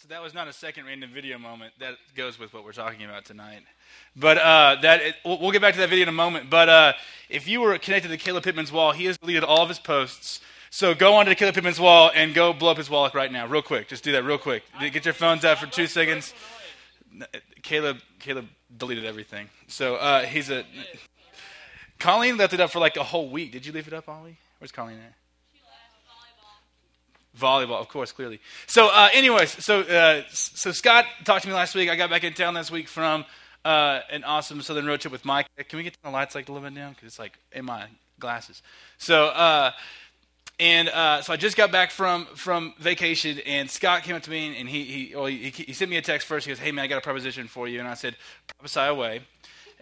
So that was not a second random video moment. That goes with what we're talking about tonight. But uh, that it, we'll, we'll get back to that video in a moment. But uh, if you were connected to Caleb Pittman's wall, he has deleted all of his posts. So go onto Caleb Pittman's wall and go blow up his wall right now, real quick. Just do that real quick. Get your phones out for two seconds. Caleb, Caleb deleted everything. So uh, he's a. Colleen left it up for like a whole week. Did you leave it up, Ollie? Where's Colleen at? Volleyball, of course, clearly. So, uh, anyways, so uh, so Scott talked to me last week. I got back in town last week from uh, an awesome Southern road trip with Mike. Can we get the lights like a little bit down? Because it's like in my glasses. So, uh, and uh, so I just got back from from vacation, and Scott came up to me and he he, well, he he sent me a text first. He goes, "Hey man, I got a proposition for you," and I said, "Prophesy away,"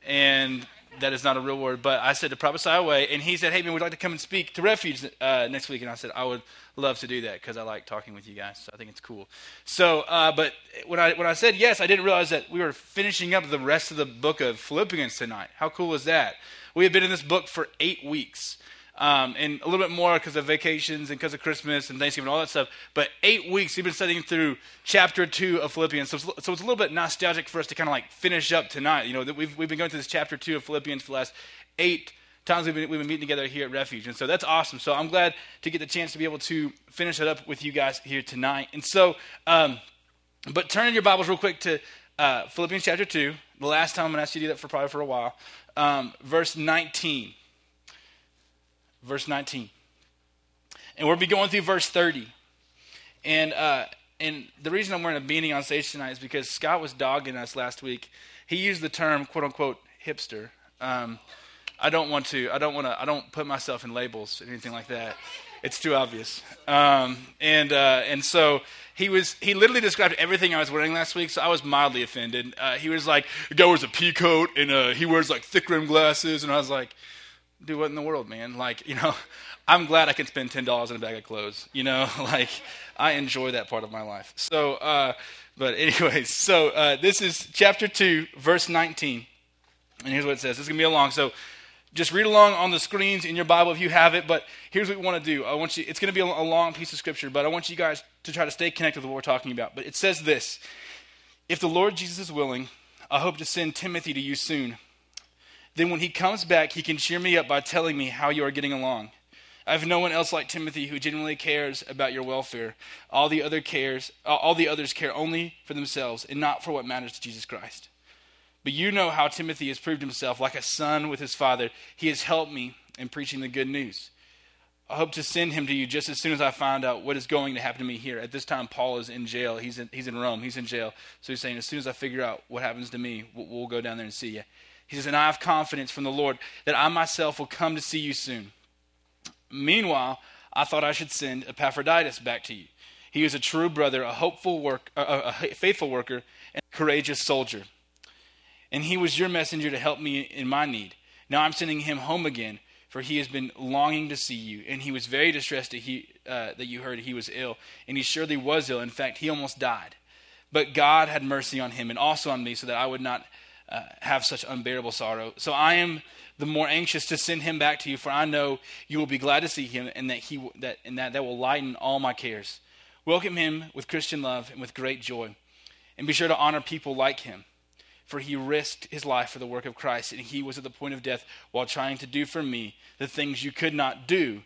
and that is not a real word, but I said to prophesy away, and he said, "Hey man, we'd like to come and speak to Refuge uh, next week," and I said, "I would love to do that because I like talking with you guys. So I think it's cool." So, uh, but when I when I said yes, I didn't realize that we were finishing up the rest of the book of Philippians tonight. How cool is that? We have been in this book for eight weeks. Um, and a little bit more because of vacations and because of Christmas and Thanksgiving and all that stuff. But eight weeks, we've been studying through chapter two of Philippians. So, so it's a little bit nostalgic for us to kind of like finish up tonight. You know, we've, we've been going through this chapter two of Philippians for the last eight times we've been, we've been meeting together here at Refuge. And so that's awesome. So I'm glad to get the chance to be able to finish it up with you guys here tonight. And so, um, but turn in your Bibles real quick to uh, Philippians chapter 2. The last time I'm going to ask you to do that for probably for a while. Um, verse 19 verse 19. And we'll be going through verse 30. And, uh, and the reason I'm wearing a beanie on stage tonight is because Scott was dogging us last week. He used the term quote unquote hipster. Um, I don't want to, I don't want to, I don't put myself in labels or anything like that. It's too obvious. Um, and, uh, and so he was, he literally described everything I was wearing last week, so I was mildly offended. Uh, he was like, the guy wears a pea coat and uh, he wears like thick rim glasses. And I was like, do what in the world, man? Like, you know, I'm glad I can spend ten dollars on a bag of clothes. You know, like I enjoy that part of my life. So, uh, but anyways, so uh, this is chapter two, verse 19, and here's what it says. This is gonna be a long, so just read along on the screens in your Bible if you have it. But here's what we want to do. I want you. It's gonna be a long piece of scripture, but I want you guys to try to stay connected with what we're talking about. But it says this: If the Lord Jesus is willing, I hope to send Timothy to you soon then when he comes back, he can cheer me up by telling me how you are getting along. I have no one else like Timothy who genuinely cares about your welfare. All the other cares, uh, all the others care only for themselves and not for what matters to Jesus Christ. But you know how Timothy has proved himself like a son with his father. He has helped me in preaching the good news. I hope to send him to you just as soon as I find out what is going to happen to me here. At this time, Paul is in jail. He's in, he's in Rome. He's in jail. So he's saying, as soon as I figure out what happens to me, we'll, we'll go down there and see you. He says, And I have confidence from the Lord that I myself will come to see you soon. Meanwhile, I thought I should send Epaphroditus back to you. He is a true brother, a hopeful work, a, faithful worker, and a courageous soldier. And he was your messenger to help me in my need. Now I'm sending him home again, for he has been longing to see you. And he was very distressed that, he, uh, that you heard he was ill. And he surely was ill. In fact, he almost died. But God had mercy on him and also on me, so that I would not uh, have such unbearable sorrow. So I am the more anxious to send him back to you, for I know you will be glad to see him, and that he that and that that will lighten all my cares. Welcome him with Christian love and with great joy, and be sure to honor people like him, for he risked his life for the work of Christ, and he was at the point of death while trying to do for me the things you could not do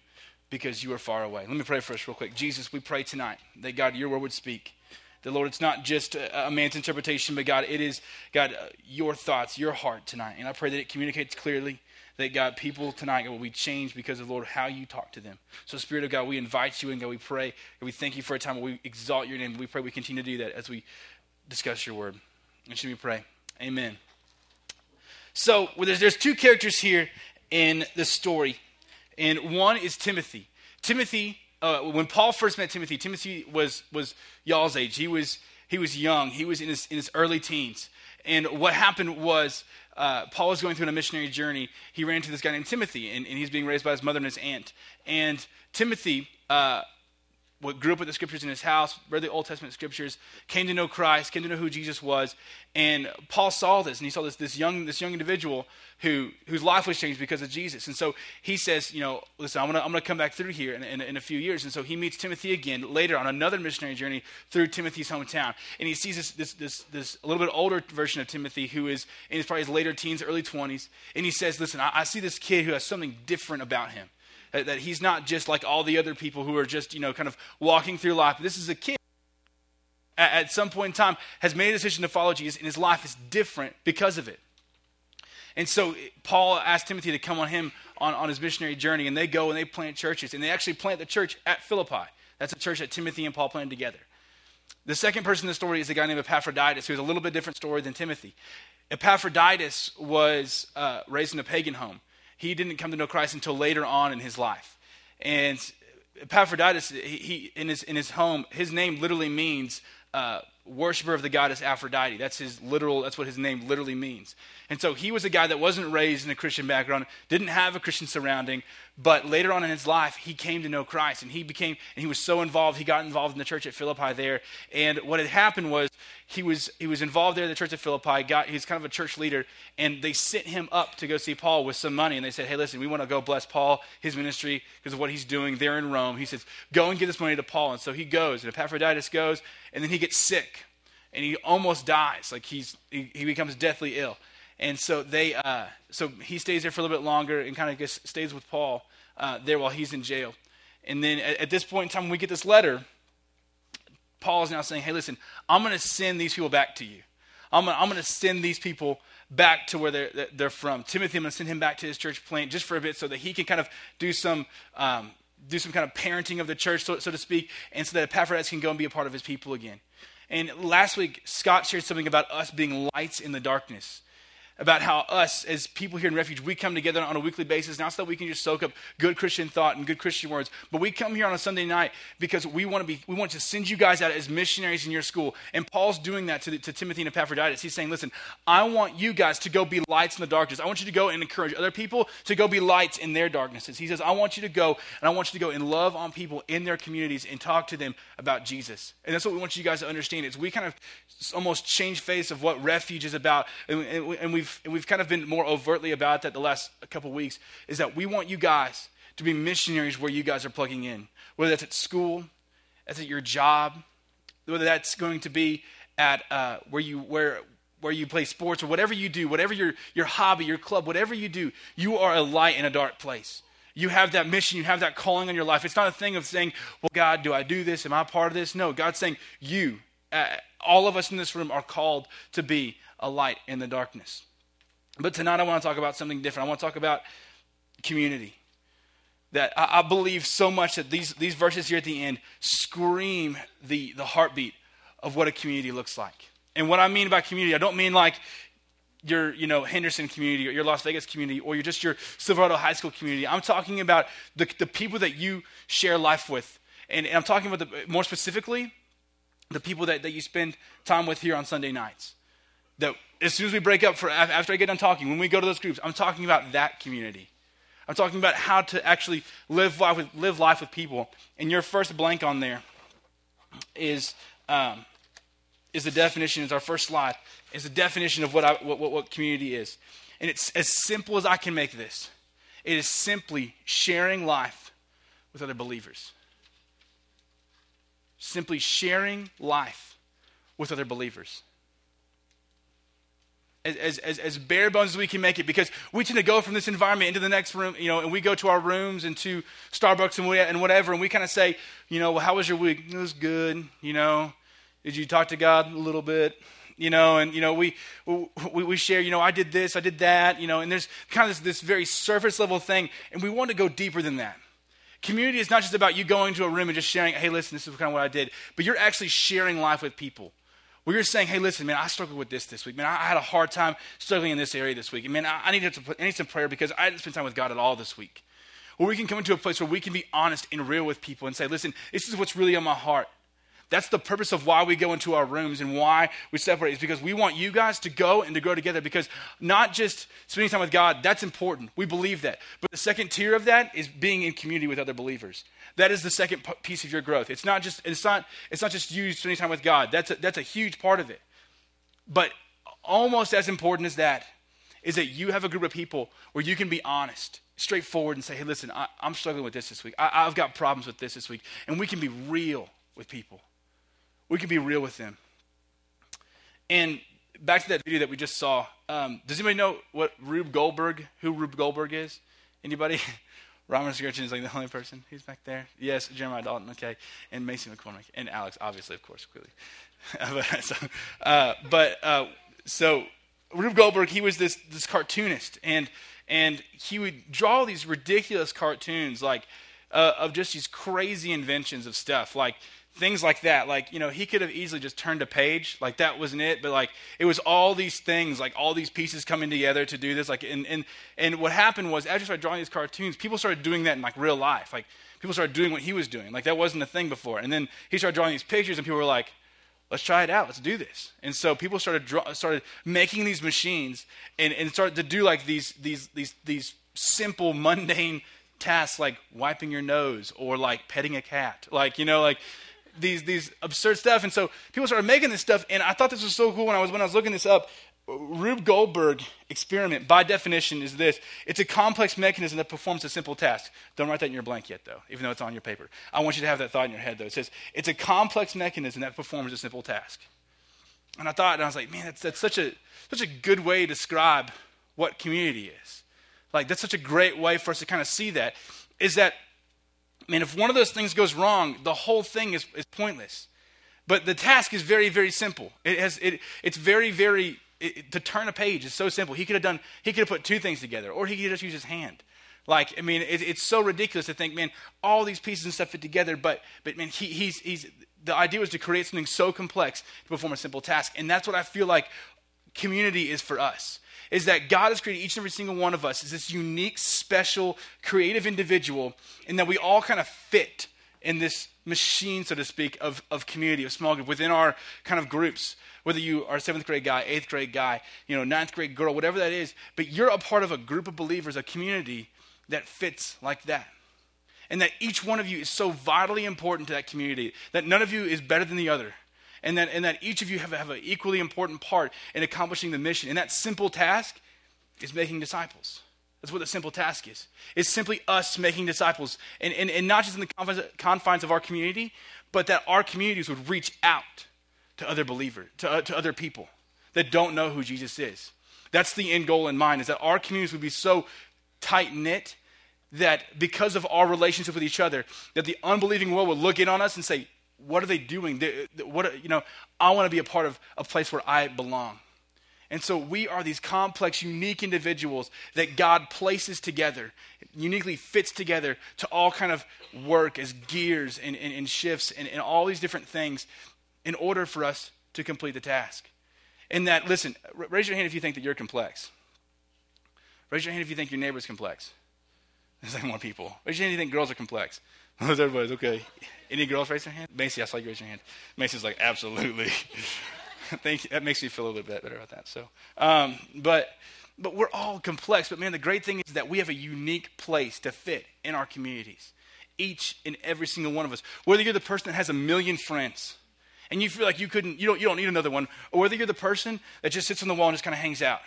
because you were far away. Let me pray for us real quick. Jesus, we pray tonight that God, your word would speak that Lord, it's not just a, a man's interpretation, but God, it is, God, uh, your thoughts, your heart tonight. And I pray that it communicates clearly that God, people tonight will be changed because of Lord how you talk to them. So, Spirit of God, we invite you and God, we pray and we thank you for a time where we exalt your name. We pray we continue to do that as we discuss your word. And should we pray? Amen. So, well, there's, there's two characters here in the story, and one is Timothy. Timothy uh, when Paul first met Timothy, Timothy was, was y'all's age. He was, he was young, he was in his, in his early teens. And what happened was, uh, Paul was going through a missionary journey. He ran into this guy named Timothy, and, and he's being raised by his mother and his aunt. And Timothy, uh, what grew up with the scriptures in his house, read the Old Testament scriptures, came to know Christ, came to know who Jesus was. And Paul saw this, and he saw this, this, young, this young individual who, whose life was changed because of Jesus. And so he says, you know, listen, I'm to I'm gonna come back through here in, in, in, a few years. And so he meets Timothy again later on another missionary journey through Timothy's hometown. And he sees this, this, this, this a little bit older version of Timothy who is in his, probably his later teens, early 20s. And he says, listen, I, I see this kid who has something different about him that, that he's not just like all the other people who are just, you know, kind of walking through life. This is a kid at, at some point in time has made a decision to follow Jesus, and his life is different because of it. And so Paul asked Timothy to come on him on, on his missionary journey, and they go and they plant churches. And they actually plant the church at Philippi. That's a church that Timothy and Paul planted together. The second person in the story is a guy named Epaphroditus, who has a little bit different story than Timothy. Epaphroditus was uh, raised in a pagan home he didn't come to know Christ until later on in his life. And Epaphroditus, he, he in, his, in his home, his name literally means uh, worshiper of the goddess Aphrodite. That's his literal, that's what his name literally means. And so he was a guy that wasn't raised in a Christian background, didn't have a Christian surrounding, but later on in his life, he came to know Christ. And he became, and he was so involved, he got involved in the church at Philippi there. And what had happened was he was, he was involved there at the church at Philippi, got, he's kind of a church leader, and they sent him up to go see Paul with some money. And they said, hey, listen, we want to go bless Paul, his ministry, because of what he's doing there in Rome. He says, go and give this money to Paul. And so he goes, and Epaphroditus goes, and then he gets sick and he almost dies. Like he's he, he becomes deathly ill, and so they uh, so he stays there for a little bit longer and kind of just stays with Paul uh, there while he's in jail. And then at, at this point in time, when we get this letter, Paul is now saying, "Hey, listen, I'm going to send these people back to you. I'm going I'm to send these people." back to where they're, they're from. Timothy, I'm going to send him back to his church plant just for a bit so that he can kind of do some, um, do some kind of parenting of the church, so, so to speak, and so that Epaphroditus can go and be a part of his people again. And last week, Scott shared something about us being lights in the darkness about how us as people here in refuge we come together on a weekly basis not so that we can just soak up good christian thought and good christian words but we come here on a sunday night because we want to be we want to send you guys out as missionaries in your school. And paul's doing that to, the, to timothy and epaphroditus. He's saying listen i want you guys to go be lights in the darkness. I want you to go and encourage other people to go be lights in their darknesses. He says i want you to go and i want you to go and love on people in their communities and talk to them about jesus. And that's what we want you guys to understand. Is we kind of almost change face of what refuge is about and, and, and we we've, and we've kind of been more overtly about that the last couple weeks, is that we want you guys to be missionaries where you guys are plugging in. Whether that's at school, that's at your job, whether that's going to be at uh, where you where where you play sports or whatever you do, whatever your your hobby, your club, whatever you do, you are a light in a dark place. You have that mission, you have that calling on your life. It's not a thing of saying, "Well, God, do I do this? Am I part of this?" No, God's saying, "You, uh, all of us in this room, are called to be a light in the darkness." But tonight I want to talk about something different. I want to talk about community. That I, I believe so much that these, these verses here at the end scream the, the heartbeat of what a community looks like. And what I mean by community, I don't mean like your you know henderson community or your las vegas community or you're just your silverado high school community i'm talking about the, the people that you share life with and, and i'm talking about the, more specifically the people that, that you spend time with here on sunday nights that as soon as we break up for after I get done talking, when we go to those groups, I'm talking about that community. I'm talking about how to actually live life with, live life with people. And your first blank on there is um, is the definition. Is our first slide is the definition of what, I, what, what, what community is, and it's as simple as I can make this. It is simply sharing life with other believers. Simply sharing life with other believers as, as, as bare bones as we can make it because we tend to go from this environment into the next room, you know, and we go to our rooms and to Starbucks and, we, and whatever, and we kind of say, you know, well, how was your week? It was good, you know. Did you talk to God a little bit? You know, and, you know, we, we, we share, you know, I did this, I did that, you know, and there's kind of this, this very surface level thing, and we want to go deeper than that. Community is not just about you going to a room and just sharing, hey, listen, this is kind of what I did, but you're actually sharing life with people where you're saying, hey, listen, man, I struggled with this this week. Man, I, had a hard time struggling in this area this week. And man, I, I, need, to, I need some prayer because I didn't spend time with God at all this week. Or we can come into a place where we can be honest and real with people and say, listen, this is what's really on my heart. That's the purpose of why we go into our rooms and why we separate is because we want you guys to go and to grow together because not just spending time with God, that's important. We believe that. But the second tier of that is being in community with other believers. That is the second piece of your growth. It's not just it's not it's not just you spending time with God. That's a, that's a huge part of it. But almost as important as that is that you have a group of people where you can be honest, straightforward, and say, "Hey, listen, I, am struggling with this this week. I, I've got problems with this this week," and we can be real with people. We can be real with them. And back to that video that we just saw. Um, does anybody know what Rube Goldberg? Who Rube Goldberg is? Anybody? Robert Skirchin is like the only person. who's back there. Yes, Jeremiah Dalton. Okay, and Macy McCormick and Alex, obviously, of course, clearly. but so, uh, but uh, so Rube Goldberg, he was this this cartoonist, and and he would draw these ridiculous cartoons like uh, of just these crazy inventions of stuff, like things like that. Like, you know, he could have easily just turned a page, like that wasn't it, but like it was all these things, like all these pieces coming together to do this. Like, and and and what happened was as you started drawing these cartoons, people started doing that in like real life. Like people started doing what he was doing. Like that wasn't a thing before. And then he started drawing these pictures, and people were like, let's try it out. Let's do this. And so people started draw, started making these machines and, and started to do like these these these these simple mundane tasks like wiping your nose or like petting a cat. Like you know like these these absurd stuff. And so people started making this stuff, and I thought this was so cool when I was when I was looking this up. Rube Goldberg experiment, by definition, is this it's a complex mechanism that performs a simple task. Don't write that in your blank yet, though, even though it's on your paper. I want you to have that thought in your head, though. It says it's a complex mechanism that performs a simple task. And I thought, and I was like, man, that's, that's such, a, such a good way to describe what community is. Like, that's such a great way for us to kind of see that. Is that I mean, if one of those things goes wrong, the whole thing is, is pointless. But the task is very, very simple. It has, it, it's very, very, it, to turn a page is so simple. He could have done, he could have put two things together, or he could just use his hand. Like, I mean, it, it's so ridiculous to think, man, all these pieces and stuff fit together, but, but man, he, he's, he's, the idea was to create something so complex to perform a simple task. And that's what I feel like community is for us is that God has created each and every single one of us as this unique, special, creative individual, and that we all kind of fit in this machine, so to speak, of, of community, of small group, within our kind of groups. Whether you are a seventh grade guy, eighth grade guy, you know, ninth grade girl, whatever that is, but you're a part of a group of believers, a community that fits like that. And that each one of you is so vitally important to that community that none of you is better than the other and that, and that each of you have, have an equally important part in accomplishing the mission. And that simple task is making disciples. That's what the simple task is. It's simply us making disciples. And, and, and not just in the confines of our community, but that our communities would reach out to other believers, to, uh, to other people that don't know who Jesus is. That's the end goal in mind, is that our communities would be so tight knit that because of our relationship with each other, that the unbelieving world would look in on us and say, what are they doing? They, what, you know, I want to be a part of a place where I belong. And so we are these complex, unique individuals that God places together, uniquely fits together to all kind of work as gears and, and, and shifts and, and all these different things in order for us to complete the task. And that, listen, raise your hand if you think that you're complex. Raise your hand if you think your neighbor's complex. There's like more people. Raise your hand if you think girls are complex. Everybody's okay. Any girls raise their hand? Macy, I saw you raise your hand. Macy's like, absolutely. Thank you. That makes me feel a little bit better about that. So, um, but but we're all complex. But man, the great thing is that we have a unique place to fit in our communities. Each and every single one of us. Whether you're the person that has a million friends and you feel like you couldn't, you don't, you don't need another one, or whether you're the person that just sits on the wall and just kind of hangs out,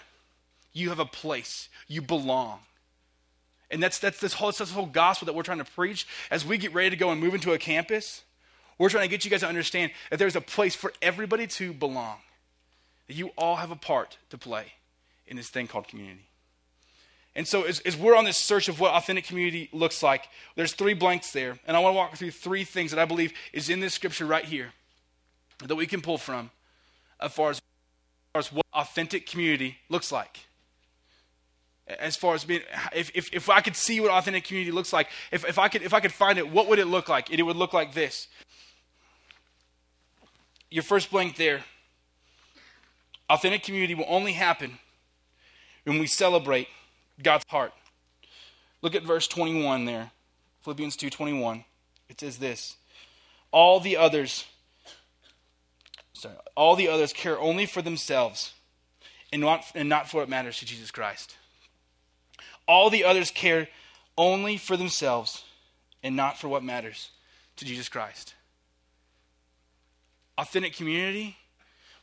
you have a place. You belong. And that's, that's, this whole, this whole gospel that we're trying to preach as we get ready to go and move into a campus. We're trying to get you guys to understand that there's a place for everybody to belong, that you all have a part to play in this thing called community. And so, as, as, we're on this search of what authentic community looks like, there's three blanks there. And I want to walk through three things that I believe is in this scripture right here that we can pull from as far as, as, far as what authentic community looks like as far as being if, if, if i could see what authentic community looks like if, if i could if i could find it what would it look like? It, would look like this. Your first blank there. Authentic community will only happen when we celebrate god's heart. Look at verse 21 there. Philippians 2.21 it says this. All the others sorry, all the others care only for themselves and not, and not for what matters to Jesus Christ. All the others care only for themselves and not for what matters to Jesus Christ. Authentic community,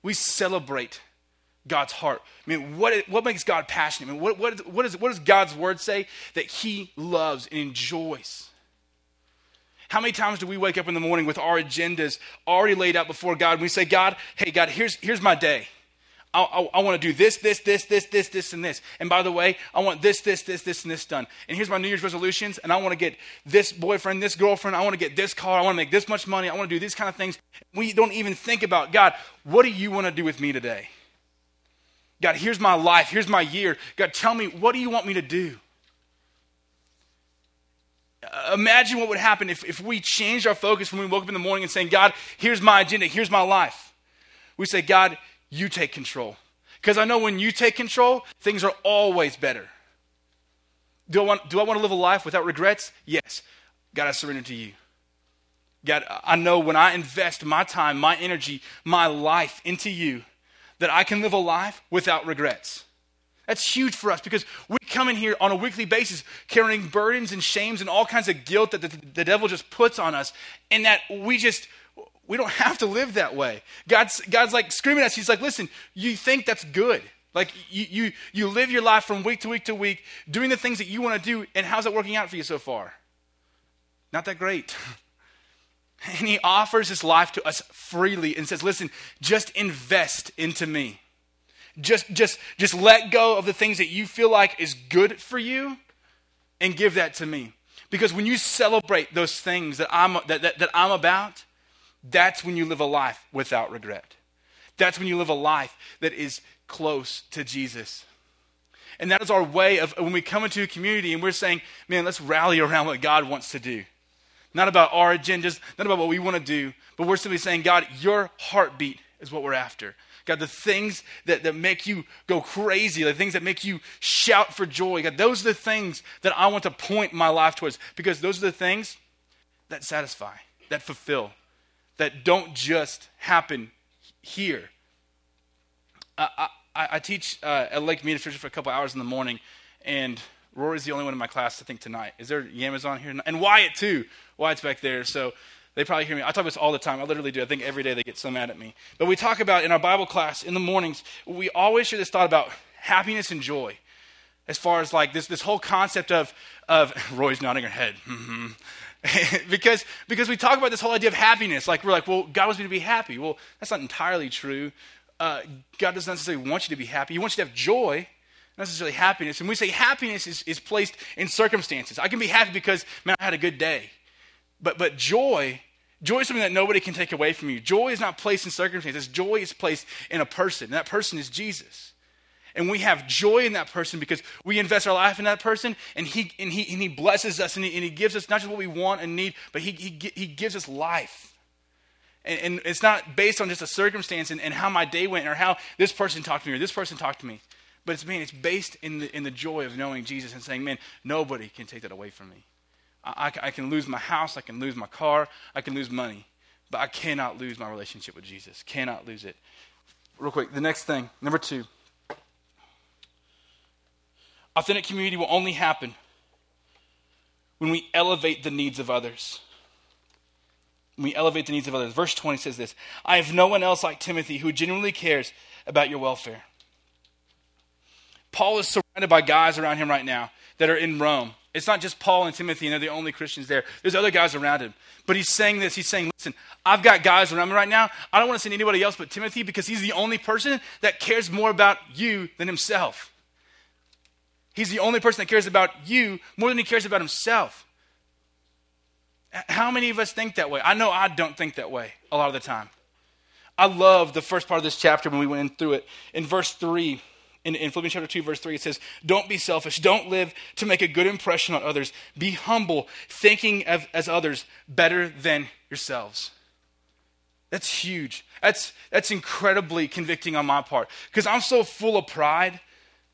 we celebrate God's heart. I mean, what, what makes God passionate? I mean, what, what, what, is, what does God's word say that He loves and enjoys? How many times do we wake up in the morning with our agendas already laid out before God and we say, God, hey, God, here's, here's my day. I, I, I want to do this, this, this, this, this, this, and this. And by the way, I want this, this, this, this, and this done. And here's my New Year's resolutions. And I want to get this boyfriend, this girlfriend. I want to get this car. I want to make this much money. I want to do these kind of things. We don't even think about, God, what do you want to do with me today? God, here's my life. Here's my year. God, tell me, what do you want me to do? Uh, imagine what would happen if, if we changed our focus when we woke up in the morning and saying, God, here's my agenda, here's my life. We say, God, you take control. Because I know when you take control, things are always better. Do I, want, do I want to live a life without regrets? Yes. God, I surrender to you. God, I know when I invest my time, my energy, my life into you, that I can live a life without regrets. That's huge for us because we come in here on a weekly basis carrying burdens and shames and all kinds of guilt that the, the devil just puts on us, and that we just we don't have to live that way. God's God's like screaming at us. He's like, listen, you think that's good. Like you, you, you live your life from week to week to week, doing the things that you want to do, and how's it working out for you so far? Not that great. And he offers his life to us freely and says, listen, just invest into me. Just, just, just let go of the things that you feel like is good for you and give that to me. Because when you celebrate those things that I'm, that, that, that I'm about, that's when you live a life without regret. That's when you live a life that is close to Jesus. And that is our way of when we come into a community and we're saying, man, let's rally around what God wants to do. Not about our agendas, not about what we want to do, but we're simply saying, God, your heartbeat is what we're after. God, the things that, that make you go crazy, the things that make you shout for joy, God, those are the things that I want to point my life towards because those are the things that satisfy, that fulfill, that don't just happen here. I, I, I teach uh, at Lake Mead for a couple hours in the morning, and Rory's the only one in my class, I think, tonight. Is there Yamazon here? And Wyatt, too. Wyatt's back there. So they probably hear me. I talk about this all the time. I literally do. I think every day they get so mad at me. But we talk about in our Bible class in the mornings, we always share this thought about happiness and joy. As far as like this, this whole concept of, of Roy's nodding her head. Mm-hmm. because, because we talk about this whole idea of happiness. Like, we're like, well, God wants me to be happy. Well, that's not entirely true. Uh, God doesn't necessarily want you to be happy. He wants you to have joy, not necessarily happiness. And we say happiness is, is placed in circumstances. I can be happy because, man, I had a good day. But, but joy, joy is something that nobody can take away from you. Joy is not placed in circumstances. Joy is placed in a person. And that person is Jesus. And we have joy in that person because we invest our life in that person and he, and he, and he blesses us and he, and he gives us not just what we want and need, but he, he, he gives us life. And, and it's not based on just a circumstance and, and how my day went or how this person talked to me or this person talked to me. But it's, man, it's based in the, in the joy of knowing Jesus and saying, man, nobody can take that away from me. I, I, can lose my house, I can lose my car, I can lose money, but I cannot lose my relationship with Jesus. Cannot lose it. Real quick, the next thing, number two. Authentic community will only happen when we elevate the needs of others. When we elevate the needs of others. Verse 20 says this I have no one else like Timothy who genuinely cares about your welfare. Paul is surrounded by guys around him right now that are in Rome. It's not just Paul and Timothy, and they're the only Christians there. There's other guys around him. But he's saying this. He's saying, listen, I've got guys around me right now. I don't want to send anybody else but Timothy because he's the only person that cares more about you than himself. He's the only person that cares about you more than he cares about himself. How many of us think that way? I know I don't think that way a lot of the time. I love the first part of this chapter when we went through it. In verse 3, in, in Philippians chapter 2, verse 3, it says, Don't be selfish. Don't live to make a good impression on others. Be humble, thinking of, as others better than yourselves. That's huge. That's, that's incredibly convicting on my part because I'm so full of pride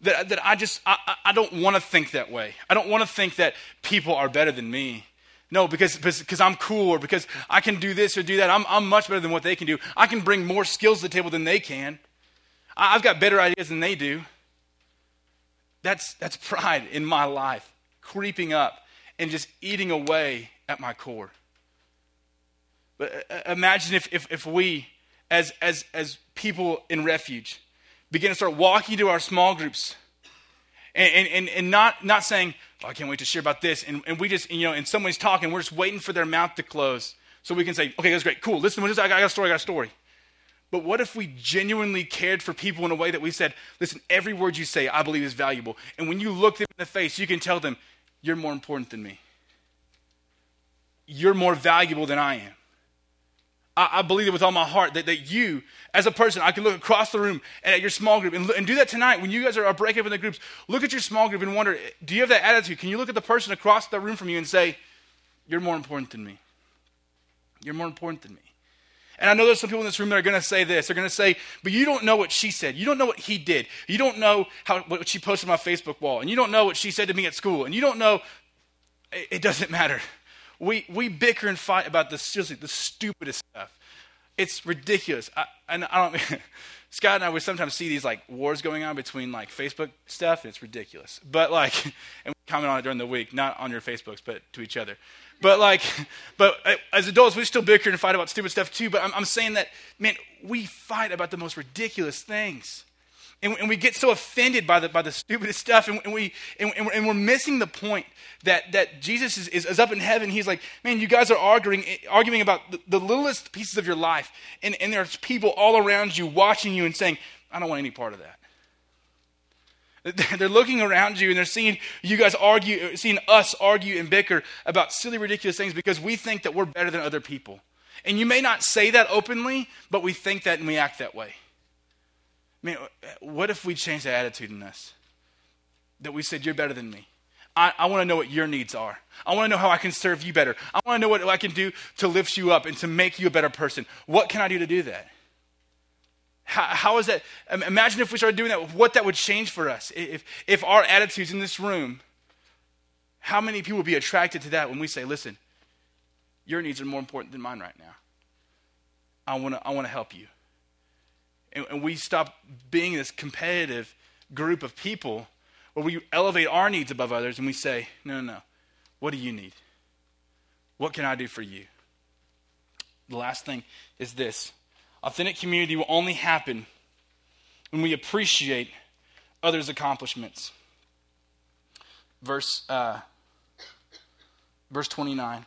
that, that I just, I, I don't want to think that way. I don't want to think that people are better than me. No, because, because I'm cool or because I can do this or do that. I'm, I'm much better than what they can do. I can bring more skills to the table than they can. I, I've got better ideas than they do. That's, that's pride in my life, creeping up and just eating away at my core. But uh, imagine if, if, if we, as, as, as people in refuge, begin to start walking to our small groups and, and, and not, not saying, oh, I can't wait to share about this. And, and we just, you know, and someone's talking, we're just waiting for their mouth to close so we can say, okay, that's great, cool, listen, I got a story, I got a story. But what if we genuinely cared for people in a way that we said, listen, every word you say, I believe is valuable. And when you look them in the face, you can tell them, you're more important than me. You're more valuable than I am. I, I believe it with all my heart that, that you, as a person, I can look across the room and at your small group and, and do that tonight when you guys are, are breaking up in the groups. Look at your small group and wonder, do you have that attitude? Can you look at the person across the room from you and say, You're more important than me? You're more important than me. And I know there's some people in this room that are going to say this. They're going to say, but you don't know what she said. You don't know what he did. You don't know how, what she posted on my Facebook wall. And you don't know what she said to me at school. And you don't know. It, it doesn't matter. We, we bicker and fight about the, seriously, the stupidest stuff. It's ridiculous. I, and I don't, Scott and I would sometimes see these like wars going on between like Facebook stuff. It's ridiculous. But like, and we comment on it during the week, not on your Facebooks, but to each other. But like, but uh, as adults, we still bicker and fight about stupid stuff too. But I'm, I'm saying that, man, we fight about the most ridiculous things. And, and, we get so offended by the, by the stupidest stuff, and, and we, and, and, we're missing the point that, that Jesus is, is, is, up in heaven. He's like, man, you guys are arguing, arguing about the, the littlest pieces of your life, and, and there's people all around you watching you and saying, I don't want any part of that. They're looking around you and they're seeing you guys argue, seeing us argue and bicker about silly, ridiculous things because we think that we're better than other people. And you may not say that openly, but we think that and we act that way. Man, what if we change that attitude in us? That we said, You're better than me. I, I want to know what your needs are. I want to know how I can serve you better. I want to know what I can do to lift you up and to make you a better person. What can I do to do that? How, how is that? Imagine if we started doing that, what that would change for us. If, if our attitudes in this room, how many people would be attracted to that when we say, listen, your needs are more important than mine right now? I want to I wanna help you and, and we stop being this competitive group of people where we elevate our needs above others and we say, no, no, no. What do you need? What can I do for you? The last thing is this authentic community will only happen when we appreciate others' accomplishments. Verse, uh, verse 29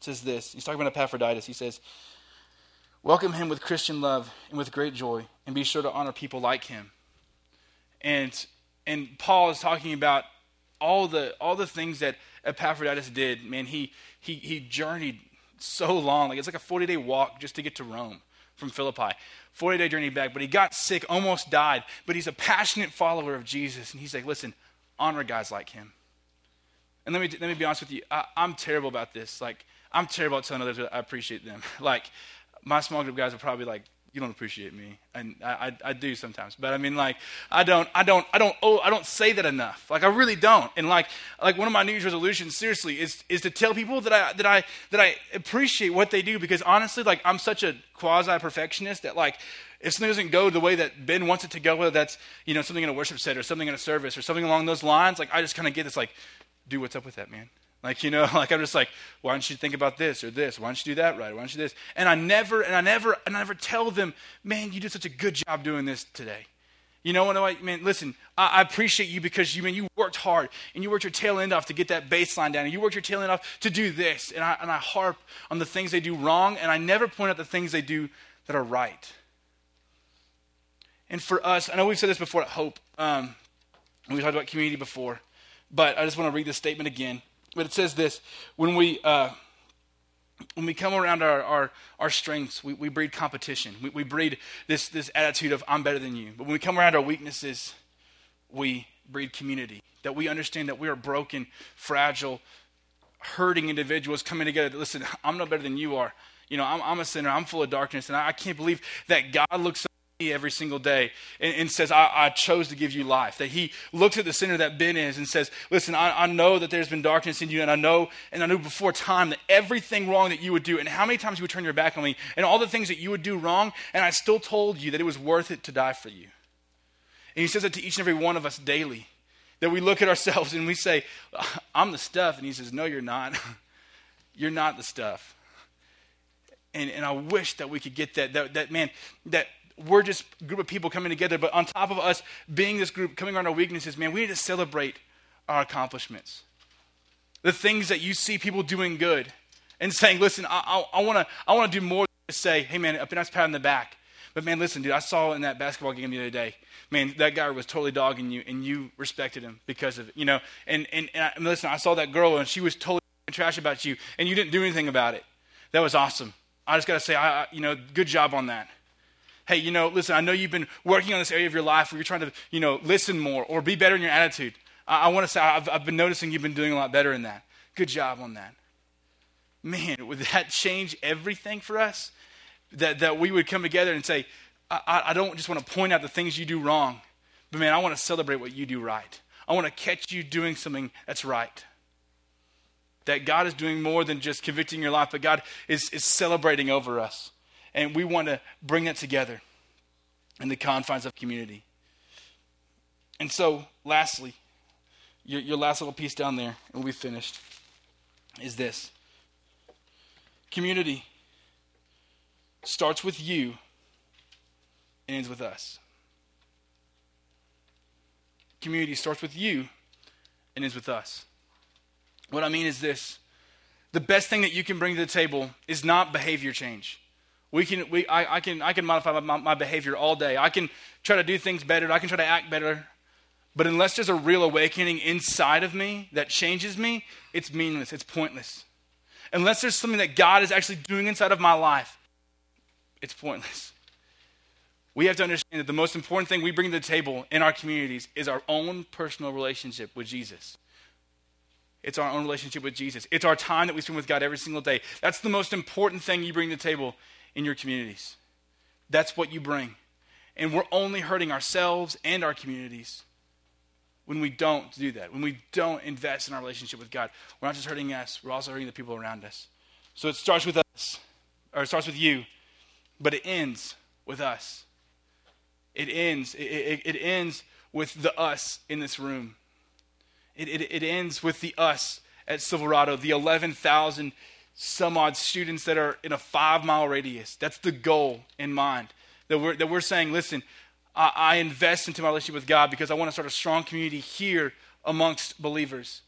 says this. He's talking about Epaphroditus. He says, Welcome him with Christian love and with great joy, and be sure to honor people like him. And and Paul is talking about all the all the things that Epaphroditus did. Man, he he he journeyed so long, like it's like a forty day walk just to get to Rome from Philippi. 40 day journey back, but he got sick, almost died. But he's a passionate follower of Jesus, and he's like, listen, honor guys like him. And let me let me be honest with you, I, I'm terrible about this. Like I'm terrible at telling others I appreciate them. like my small group guys are probably like, you don't appreciate me, and I, I, I, do sometimes. But I mean, like, I don't, I don't, I don't, oh, I don't say that enough. Like, I really don't. And like, like one of my New Year's resolutions, seriously, is is to tell people that I that I that I appreciate what they do because honestly, like, I'm such a quasi perfectionist that like. If something doesn't go the way that Ben wants it to go, whether that's you know something in a worship set or something in a service or something along those lines, like I just kind of get this like, do what's up with that, man. Like, you know, like I'm just like, why don't you think about this or this? Why don't you do that right? Why don't you do this? And I never, and I never, and I never tell them, man, you did such a good job doing this today. You know what I mean? Listen, I, I appreciate you because you mean you worked hard and you worked your tail end off to get that bassline down and you worked your tail end off to do this. And I, and I harp on the things they do wrong and I never point out the things they do that are right. And for us, I know we've said this before at Hope. Um, we talked about community before, but I just want to read this statement again. But it says this when we, uh, when we come around our, our, our strengths, we, we breed competition. We, we breed this, this attitude of, I'm better than you. But when we come around our weaknesses, we breed community. That we understand that we are broken, fragile, hurting individuals coming together. Listen, I'm no better than you are. You know, I'm, I'm a sinner. I'm full of darkness. And I, I can't believe that God looks every single day and, and says, I, I, chose to give you life. That he looks at the sinner that Ben is and says, Listen, I, I, know that there's been darkness in you, and I know, and I knew before time that everything wrong that you would do, and how many times you would turn your back on me, and all the things that you would do wrong, and I still told you that it was worth it to die for you. And he says it to each and every one of us daily. That we look at ourselves and we say, I'm the stuff. And he says, No, you're not. you're not the stuff. And, and I wish that we could get that, that, that, man, that we're just a group of people coming together, but on top of us being this group, coming on our weaknesses, man, we need to celebrate our accomplishments. The things that you see people doing good and saying, listen, I, I, I want to I wanna do more than just say, hey, man, a nice pat on the back. But man, listen, dude, I saw in that basketball game the other day, man, that guy was totally dogging you, and you respected him because of it, you know. And and, and, I, and listen, I saw that girl, and she was totally trash about you, and you didn't do anything about it. That was awesome. I just got to say, I, you know, good job on that. Hey, you know, listen, I know you've been working on this area of your life where you're trying to, you know, listen more or be better in your attitude. I, I want to say, I've, I've been noticing you've been doing a lot better in that. Good job on that. Man, would that change everything for us? That, that we would come together and say, I, I don't just want to point out the things you do wrong, but man, I want to celebrate what you do right. I want to catch you doing something that's right. That God is doing more than just convicting your life, but God is, is celebrating over us. And we want to bring that together in the confines of community. And so, lastly, your, your last little piece down there, and we'll be finished, is this community starts with you and ends with us. Community starts with you and ends with us. What I mean is this the best thing that you can bring to the table is not behavior change. We can, we, I, I can, I can modify my, my behavior all day. I can try to do things better. I can try to act better. But unless there's a real awakening inside of me that changes me, it's meaningless. It's pointless. Unless there's something that God is actually doing inside of my life, it's pointless. We have to understand that the most important thing we bring to the table in our communities is our own personal relationship with Jesus. It's our own relationship with Jesus. It's our time that we spend with God every single day. That's the most important thing you bring to the table in your communities. That's what you bring. And we're only hurting ourselves and our communities when we don't do that, when we don't invest in our relationship with God. We're not just hurting us, we're also hurting the people around us. So it starts with us, or it starts with you, but it ends with us. It ends, it, it, it ends with the us in this room. It, it, it ends with the us at Silverado, the 11,000 some odd students that are in a five mile radius. That's the goal in mind. That we're, that we're saying, listen, I, I invest into my relationship with God because I want to start a strong community here amongst believers.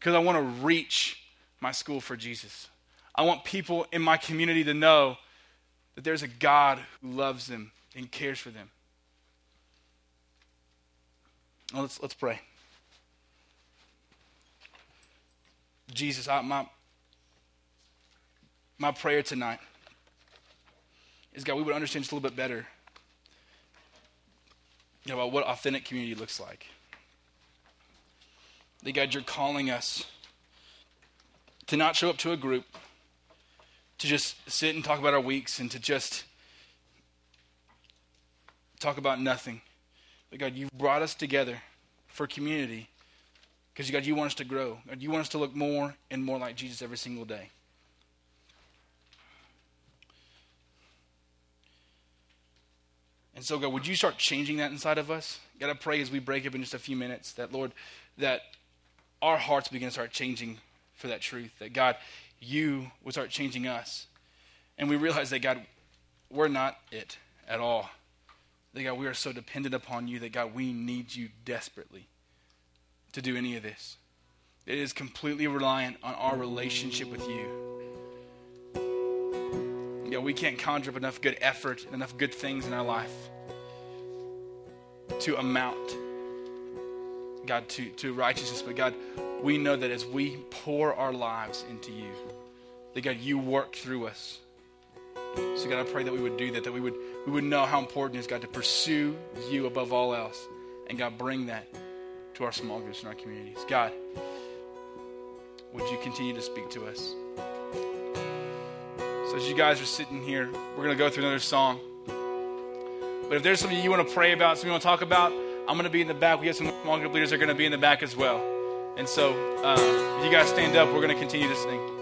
Because I want to reach my school for Jesus. I want people in my community to know that there's a God who loves them and cares for them. Well, let's, let's pray. Jesus, I, my, my prayer tonight is God, we would understand just a little bit better about what authentic community looks like. That God, you're calling us to not show up to a group, to just sit and talk about our weeks, and to just talk about nothing. But God, you've brought us together for community because God, you want us to grow. God, you want us to look more and more like Jesus every single day. And so, God, would you start changing that inside of us? God, I pray as we break up in just a few minutes that, Lord, that our hearts begin to start changing for that truth. That, God, you would start changing us. And we realize that, God, we're not it at all. That, God, we are so dependent upon you that, God, we need you desperately to do any of this. It is completely reliant on our relationship with you. You know, we can't conjure up enough good effort and enough good things in our life to amount, God, to, to righteousness. But God, we know that as we pour our lives into you, that God, you work through us. So God, I pray that we would do that, that we would we would know how important it is, God, to pursue you above all else. And God, bring that to our small groups and our communities. God, would you continue to speak to us? As you guys are sitting here, we're going to go through another song. But if there's something you want to pray about, something you want to talk about, I'm going to be in the back. We have some small group leaders that are going to be in the back as well. And so, uh, if you guys stand up, we're going to continue to sing.